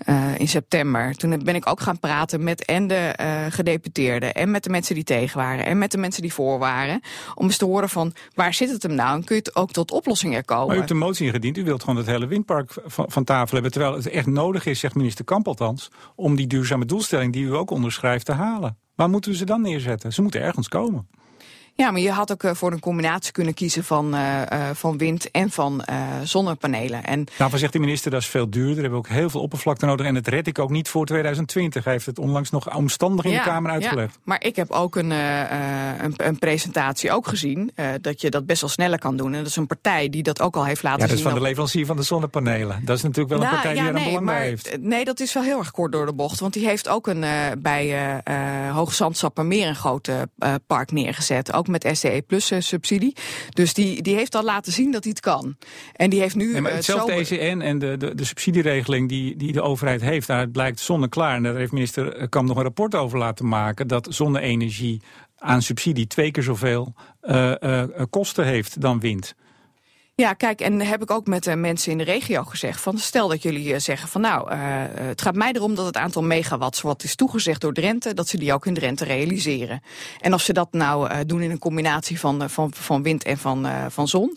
uh, in september, toen ben ik ook gaan praten met en de gedeputeerden en met de mensen die tegen waren en met de mensen die voor waren. Om eens te horen van waar zit het hem nou en kun je het ook tot oplossingen komen. Maar u hebt een motie ingediend. U wilt gewoon het hele windpark van, van tafel hebben. Terwijl het echt nodig is, zegt minister Kamp althans, om die duurzame doelstelling die u ook onderschrijft te halen. Waar moeten we ze dan neerzetten? Ze moeten ergens komen. Ja, maar je had ook voor een combinatie kunnen kiezen van, van wind en van zonnepanelen. En nou, zegt de minister, dat is veel duurder. We hebben ook heel veel oppervlakte nodig en het red ik ook niet voor 2020. Hij heeft het onlangs nog omstandig in de Kamer uitgelegd. Ja, maar ik heb ook een, een, een, presentatie ook gezien dat je dat best wel sneller kan doen. En dat is een partij die dat ook al heeft laten zien. Ja, dat is van de leverancier van de zonnepanelen. Dat is natuurlijk wel een nou, partij die er een belang bij heeft. Nee, dat is wel heel erg kort door de bocht. Want die heeft ook een, bij uh, Hoogzandstappermeer een grote park neergezet. Ook met SDE Plus subsidie. Dus die, die heeft al laten zien dat hij het kan. En die heeft nu... Nee, maar hetzelfde ECN en de, de, de subsidieregeling die, die de overheid heeft, daar blijkt zonneklaar. En daar heeft minister Kam nog een rapport over laten maken. Dat zonne-energie aan subsidie twee keer zoveel uh, uh, kosten heeft dan wind. Ja, kijk, en heb ik ook met de mensen in de regio gezegd. Van, stel dat jullie zeggen van nou, uh, het gaat mij erom dat het aantal megawatts wat is toegezegd door Drenthe, dat ze die ook in Drenthe realiseren. En of ze dat nou doen in een combinatie van, van, van wind en van, van zon,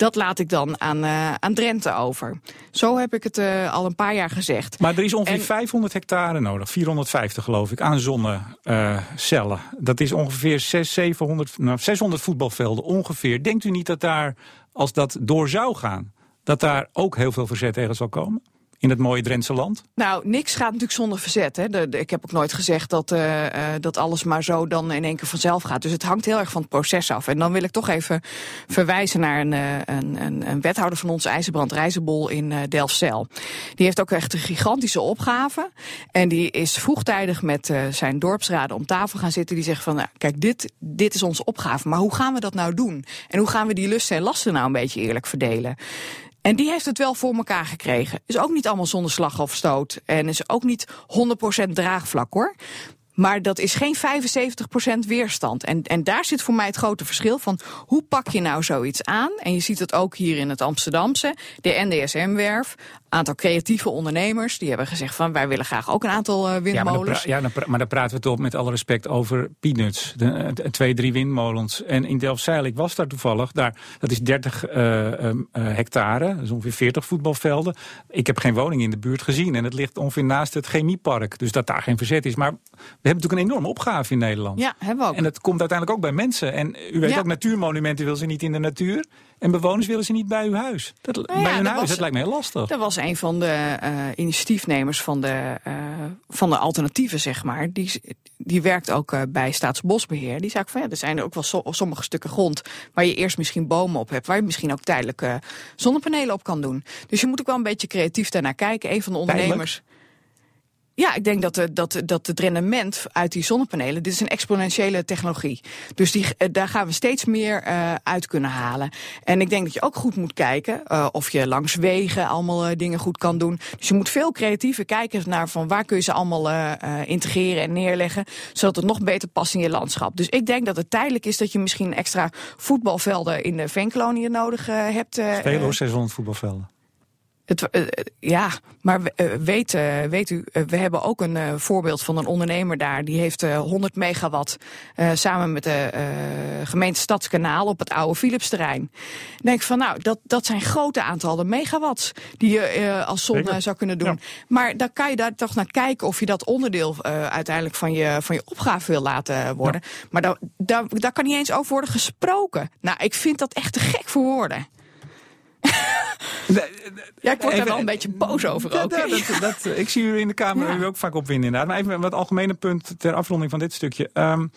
dat laat ik dan aan, uh, aan Drenthe over. Zo heb ik het uh, al een paar jaar gezegd. Maar er is ongeveer en... 500 hectare nodig, 450 geloof ik, aan zonnecellen. Uh, dat is ongeveer 6, 700, nou, 600 voetbalvelden ongeveer. Denkt u niet dat daar, als dat door zou gaan, dat daar ook heel veel verzet tegen zal komen? In het mooie Drentse land? Nou, niks gaat natuurlijk zonder verzet. Hè. Ik heb ook nooit gezegd dat, uh, uh, dat alles maar zo dan in één keer vanzelf gaat. Dus het hangt heel erg van het proces af. En dan wil ik toch even verwijzen naar een, uh, een, een, wethouder van ons, IJzerbrand Rijzenbol in Delfzijl. Die heeft ook echt een gigantische opgave. En die is vroegtijdig met zijn dorpsraden om tafel gaan zitten. Die zeggen van, nou, kijk, dit, dit is onze opgave. Maar hoe gaan we dat nou doen? En hoe gaan we die lusten en lasten nou een beetje eerlijk verdelen? En die heeft het wel voor elkaar gekregen. Is ook niet allemaal zonder slag of stoot. En is ook niet 100% draagvlak hoor. Maar dat is geen 75% weerstand. En, en daar zit voor mij het grote verschil van hoe pak je nou zoiets aan? En je ziet het ook hier in het Amsterdamse, de NDSM-werf aantal creatieve ondernemers. Die hebben gezegd van wij willen graag ook een aantal uh, windmolens. Ja, maar, dan, maar dan praten we toch met alle respect over peanuts. De, eh, twee, drie windmolens. En in Delfzijl, ik was daar toevallig. Daar, dat is 30 uh, uh, hectare. Is ongeveer 40 voetbalvelden. Ik heb geen woning in de buurt gezien. En het ligt ongeveer naast het chemiepark. Dus dat daar geen verzet is. Maar we hebben natuurlijk een enorme opgave in Nederland. Ja, hebben we ook. En dat komt uiteindelijk ook bij mensen. En u weet ook, natuurmonumenten wil ze niet in de natuur. En bewoners willen ze niet bij uw huis. Dat, nou bij hun huis, was, dat lijkt me heel lastig. Dat was een van de uh, initiatiefnemers van de, uh, van de alternatieven, zeg maar. Die, die werkt ook uh, bij Staatsbosbeheer. Die zei van ja, er zijn er ook wel so, sommige stukken grond waar je eerst misschien bomen op hebt. Waar je misschien ook tijdelijk zonnepanelen op kan doen. Dus je moet ook wel een beetje creatief daarnaar kijken. Een van de ondernemers. Ja, ik denk dat, de, dat, dat het rendement uit die zonnepanelen, dit is een exponentiële technologie. Dus die, eh, daar gaan we steeds meer uh, uit kunnen halen. En ik denk dat je ook goed moet kijken uh, of je langs wegen allemaal uh, dingen goed kan doen. Dus je moet veel creatiever kijken naar van waar kun je ze allemaal integreren en neerleggen, zodat het nog beter past in je landschap. Dus ik denk dat het tijdelijk is dat je misschien extra voetbalvelden in de veenkoloniën nodig hebt. Hoor, 600 voetbalvelden. Het, uh, ja, maar uh, weet, uh, weet u, we hebben ook een voorbeeld van een ondernemer daar. Die heeft 100 megawatt samen met de gemeente Stadskanaal op het oude Philipsterrein. denk van nou, dat, dat zijn grote aantallen megawatts die je als zon zou kunnen doen. Ja. Maar dan kan je daar toch naar kijken of je dat onderdeel uiteindelijk van je, van je opgave wil laten worden. Ja. Maar daar, daar, daar kan niet eens over worden gesproken. Nou, ik vind dat echt te gek voor woorden. Ja, ik word daar wel een beetje boos over ook. dat, dat, ik zie u in de Kamer u ook vaak opwinden inderdaad. Maar even wat algemene punt ter afronding van dit stukje. Um,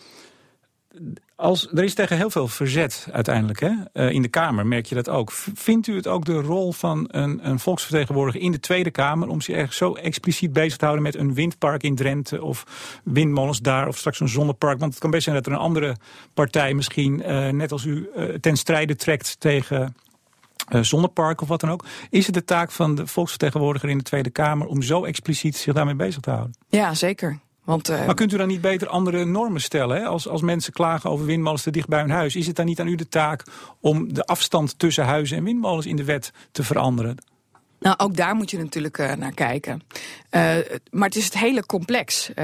als, er is tegen heel veel verzet uiteindelijk hè? Uh, in de Kamer, merk je dat ook. Vindt u het ook de rol van een, een volksvertegenwoordiger in de Tweede Kamer... om zich erg zo expliciet bezig te houden met een windpark in Drenthe... of windmolens daar, of straks een zonnepark? Want het kan best zijn dat er een andere partij misschien, uh, net als u, uh, ten strijde trekt tegen zonnepark of wat dan ook. Is het de taak van de volksvertegenwoordiger in de Tweede Kamer om zo expliciet zich daarmee bezig te houden? Ja, zeker. Want, uh, maar kunt u dan niet beter andere normen stellen? Hè? Als, als mensen klagen over windmolens te dicht bij hun huis, is het dan niet aan u de taak om de afstand tussen huizen en windmolens in de wet te veranderen? Nou, ook daar moet je natuurlijk uh, naar kijken. Uh, maar het is het hele complex uh,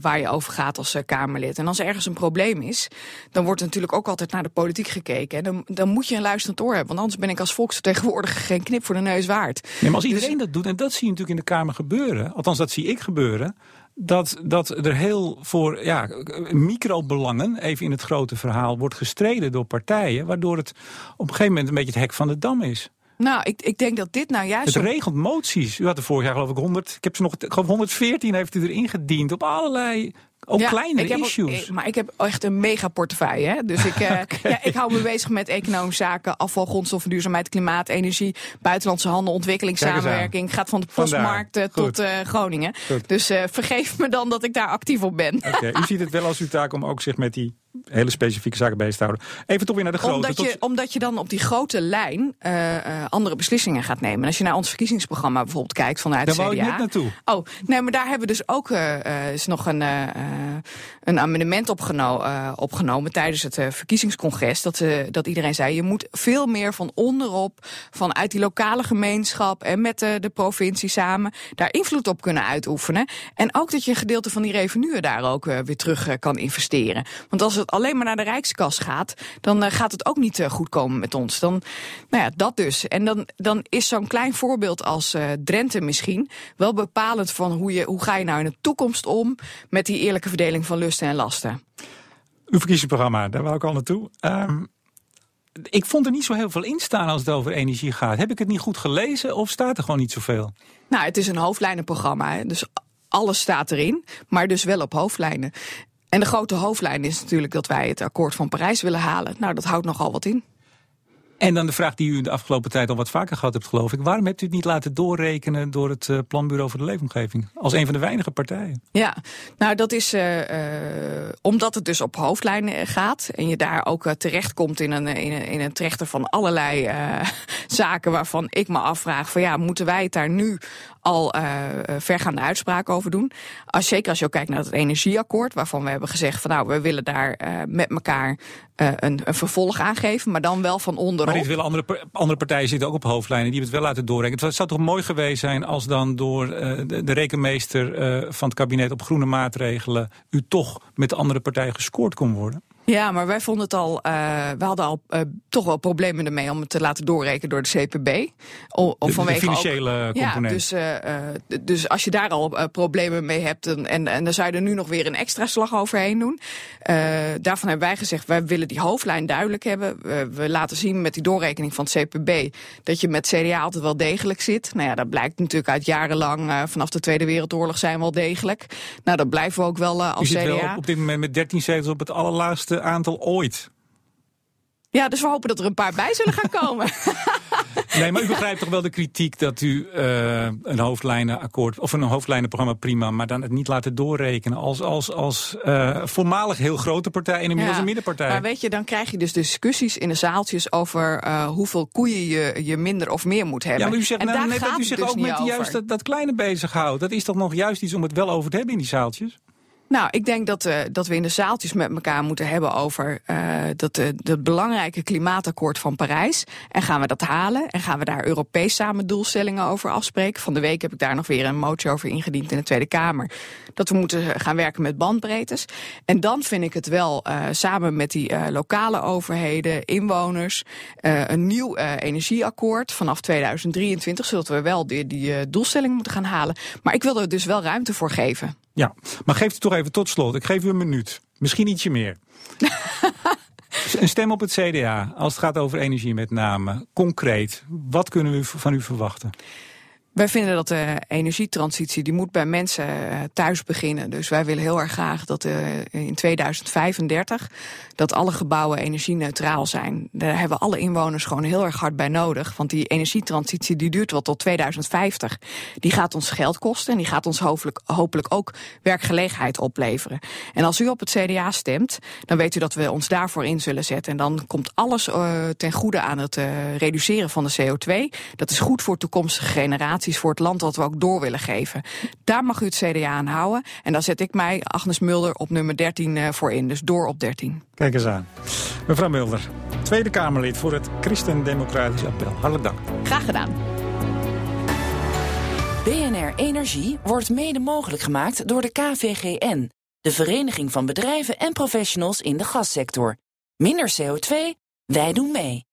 waar je over gaat als Kamerlid. En als er ergens een probleem is, dan wordt natuurlijk ook altijd naar de politiek gekeken. En dan, dan moet je een luisterend oor hebben. Want anders ben ik als volksvertegenwoordiger geen knip voor de neus waard. Nee, maar als dus iedereen dus... dat doet, en dat zie je natuurlijk in de Kamer gebeuren. Althans, dat zie ik gebeuren. dat, dat er heel voor ja, microbelangen, even in het grote verhaal, wordt gestreden door partijen. Waardoor het op een gegeven moment een beetje het hek van de dam is. Nou, ik, ik denk dat dit nou juist... Het regent moties. U had er vorig jaar geloof ik 100, ik heb ze nog, ik geloof 114 heeft u erin gediend op allerlei ook kleine issues. Ook, maar ik heb echt een mega portefeuille. Hè? Dus ik, uh, ja, ik hou me bezig met economische zaken, afval, grondstoffen, duurzaamheid, klimaat, energie, buitenlandse handel, ontwikkelingssamenwerking. Gaat van de postmarkt uh, tot uh, Groningen. Goed. Dus vergeef me dan dat ik daar actief op ben. Okay. U ziet het wel als uw taak om ook zich met die hele specifieke zaken bezig te houden. Even toch weer naar de grote. Omdat je, omdat je dan op die grote lijn uh, uh, andere beslissingen gaat nemen. als je naar ons verkiezingsprogramma bijvoorbeeld kijkt vanuit daar CDA. Daar wou ik net naartoe. Oh, nee, maar daar hebben we dus ook uh, is nog een, een amendement opgeno opgenomen tijdens het verkiezingscongres. Dat, dat iedereen zei, je moet veel meer van onderop, vanuit die lokale gemeenschap en met de, de provincie samen, daar invloed op kunnen uitoefenen. En ook dat je een gedeelte van die revenue daar ook weer terug kan investeren. Want als het alleen maar naar de Rijkskas gaat, dan uh, gaat het ook niet uh, goed komen met ons. Dan, nou ja, dat dus. En dan, dan is zo'n klein voorbeeld als uh, Drenthe misschien wel bepalend van hoe, je, hoe ga je nou in de toekomst om met die eerlijke verdeling van lusten en lasten. Uw verkiezingsprogramma, daar wou ik al naartoe. Um, ik vond er niet zo heel veel in staan als het over energie gaat. Heb ik het niet goed gelezen of staat er gewoon niet zoveel? Nou, het is een hoofdlijnenprogramma, dus alles staat erin, maar dus wel op hoofdlijnen. En de grote hoofdlijn is natuurlijk dat wij het akkoord van Parijs willen halen. Nou, dat houdt nogal wat in. En dan de vraag die u de afgelopen tijd al wat vaker gehad hebt, geloof ik. Waarom hebt u het niet laten doorrekenen door het uh, Planbureau voor de Leefomgeving? Als een van de weinige partijen. Ja, nou dat is uh, uh, omdat het dus op hoofdlijnen gaat. En je daar ook terechtkomt in een, in, een, in een trechter van allerlei zaken waarvan ik me afvraag van ja, moeten wij het daar nu al vergaande uitspraken over doen? Als, zeker als je ook kijkt naar het energieakkoord, waarvan we hebben gezegd van nou, we willen daar met elkaar een, een vervolg aangeven, maar dan wel van onder maar dit willen andere, andere partijen zitten ook op hoofdlijnen. Die hebben het wel laten doorrekenen. Het zou toch mooi geweest zijn als dan door uh, de, de, rekenmeester uh, van het kabinet op groene maatregelen... u toch met de andere partijen gescoord kon worden? Ja, maar wij vonden het al, uh, we hadden al uh, toch wel problemen ermee om het te laten doorrekenen door de CPB. Of vanwege de financiële ook, component. Ja, dus, uh, dus als je daar al problemen mee hebt en, en, en dan zou je er nu nog weer een extra slag overheen doen. daarvan hebben wij gezegd, wij willen die hoofdlijn duidelijk hebben. We, we, laten zien met die doorrekening van het CPB dat je met CDA altijd wel degelijk zit. Nou ja, dat blijkt natuurlijk uit jarenlang, vanaf de Tweede Wereldoorlog zijn we wel degelijk. Nou, dat blijven we ook wel als CDA. Wel op dit moment met 13 zetels op het allerlaatste aantal ooit. Ja, dus we hopen dat er een paar bij zullen gaan komen. nee, maar u begrijpt toch wel de kritiek dat u uh, een hoofdlijnenakkoord of een hoofdlijnenprogramma prima, maar dan het niet laten doorrekenen als, als, als uh, voormalig heel grote partij en inmiddels ja, een middenpartij. Maar weet je, dan krijg je dus discussies in de zaaltjes over uh, hoeveel koeien je, je minder of meer moet hebben. Ja, maar u zegt en nou, net dat u zich dus ook met juist dat, dat kleine bezighoudt. Dat is toch nog juist iets om het wel over te hebben in die zaaltjes? Nou, ik denk dat, uh, dat we in de zaaltjes met elkaar moeten hebben over uh, dat, uh, belangrijke klimaatakkoord van Parijs. En gaan we dat halen? En gaan we daar Europees samen doelstellingen over afspreken? Van de week heb ik daar nog weer een motie over ingediend in de Tweede Kamer. Dat we moeten gaan werken met bandbreedtes. En dan vind ik het wel samen met die lokale overheden, inwoners, een nieuw energieakkoord vanaf 2023, zodat we wel die, die doelstelling moeten gaan halen. Maar ik wil er dus wel ruimte voor geven. Ja, maar geef het toch even tot slot. Ik geef u een minuut. Misschien ietsje meer. een stem op het CDA, als het gaat over energie met name. Concreet, wat kunnen we van u verwachten? Wij vinden dat de energietransitie die moet bij mensen thuis beginnen. Dus wij willen heel erg graag dat in 2035 dat alle gebouwen energie-neutraal zijn. Daar hebben alle inwoners gewoon heel erg hard bij nodig. Want die energietransitie die duurt wel tot 2050. Die gaat ons geld kosten en die gaat ons hopelijk, ook werkgelegenheid opleveren. En als u op het CDA stemt, dan weet u dat we ons daarvoor in zullen zetten. En dan komt alles uh, ten goede aan het reduceren van de CO2. Dat is goed voor toekomstige generaties voor het land dat we ook door willen geven. Daar mag u het CDA aan houden. En dan zet ik mij, Agnes Mulder, op nummer 13 uh, voor in. Dus door op 13. Kijk eens aan. Mevrouw Mulder, Tweede Kamerlid voor het Christen-Democratisch Appel. Hartelijk dank. Graag gedaan. BNR Energie wordt mede mogelijk gemaakt door de KVGN. De Vereniging van Bedrijven en Professionals in de Gassector. Minder CO2, wij doen mee.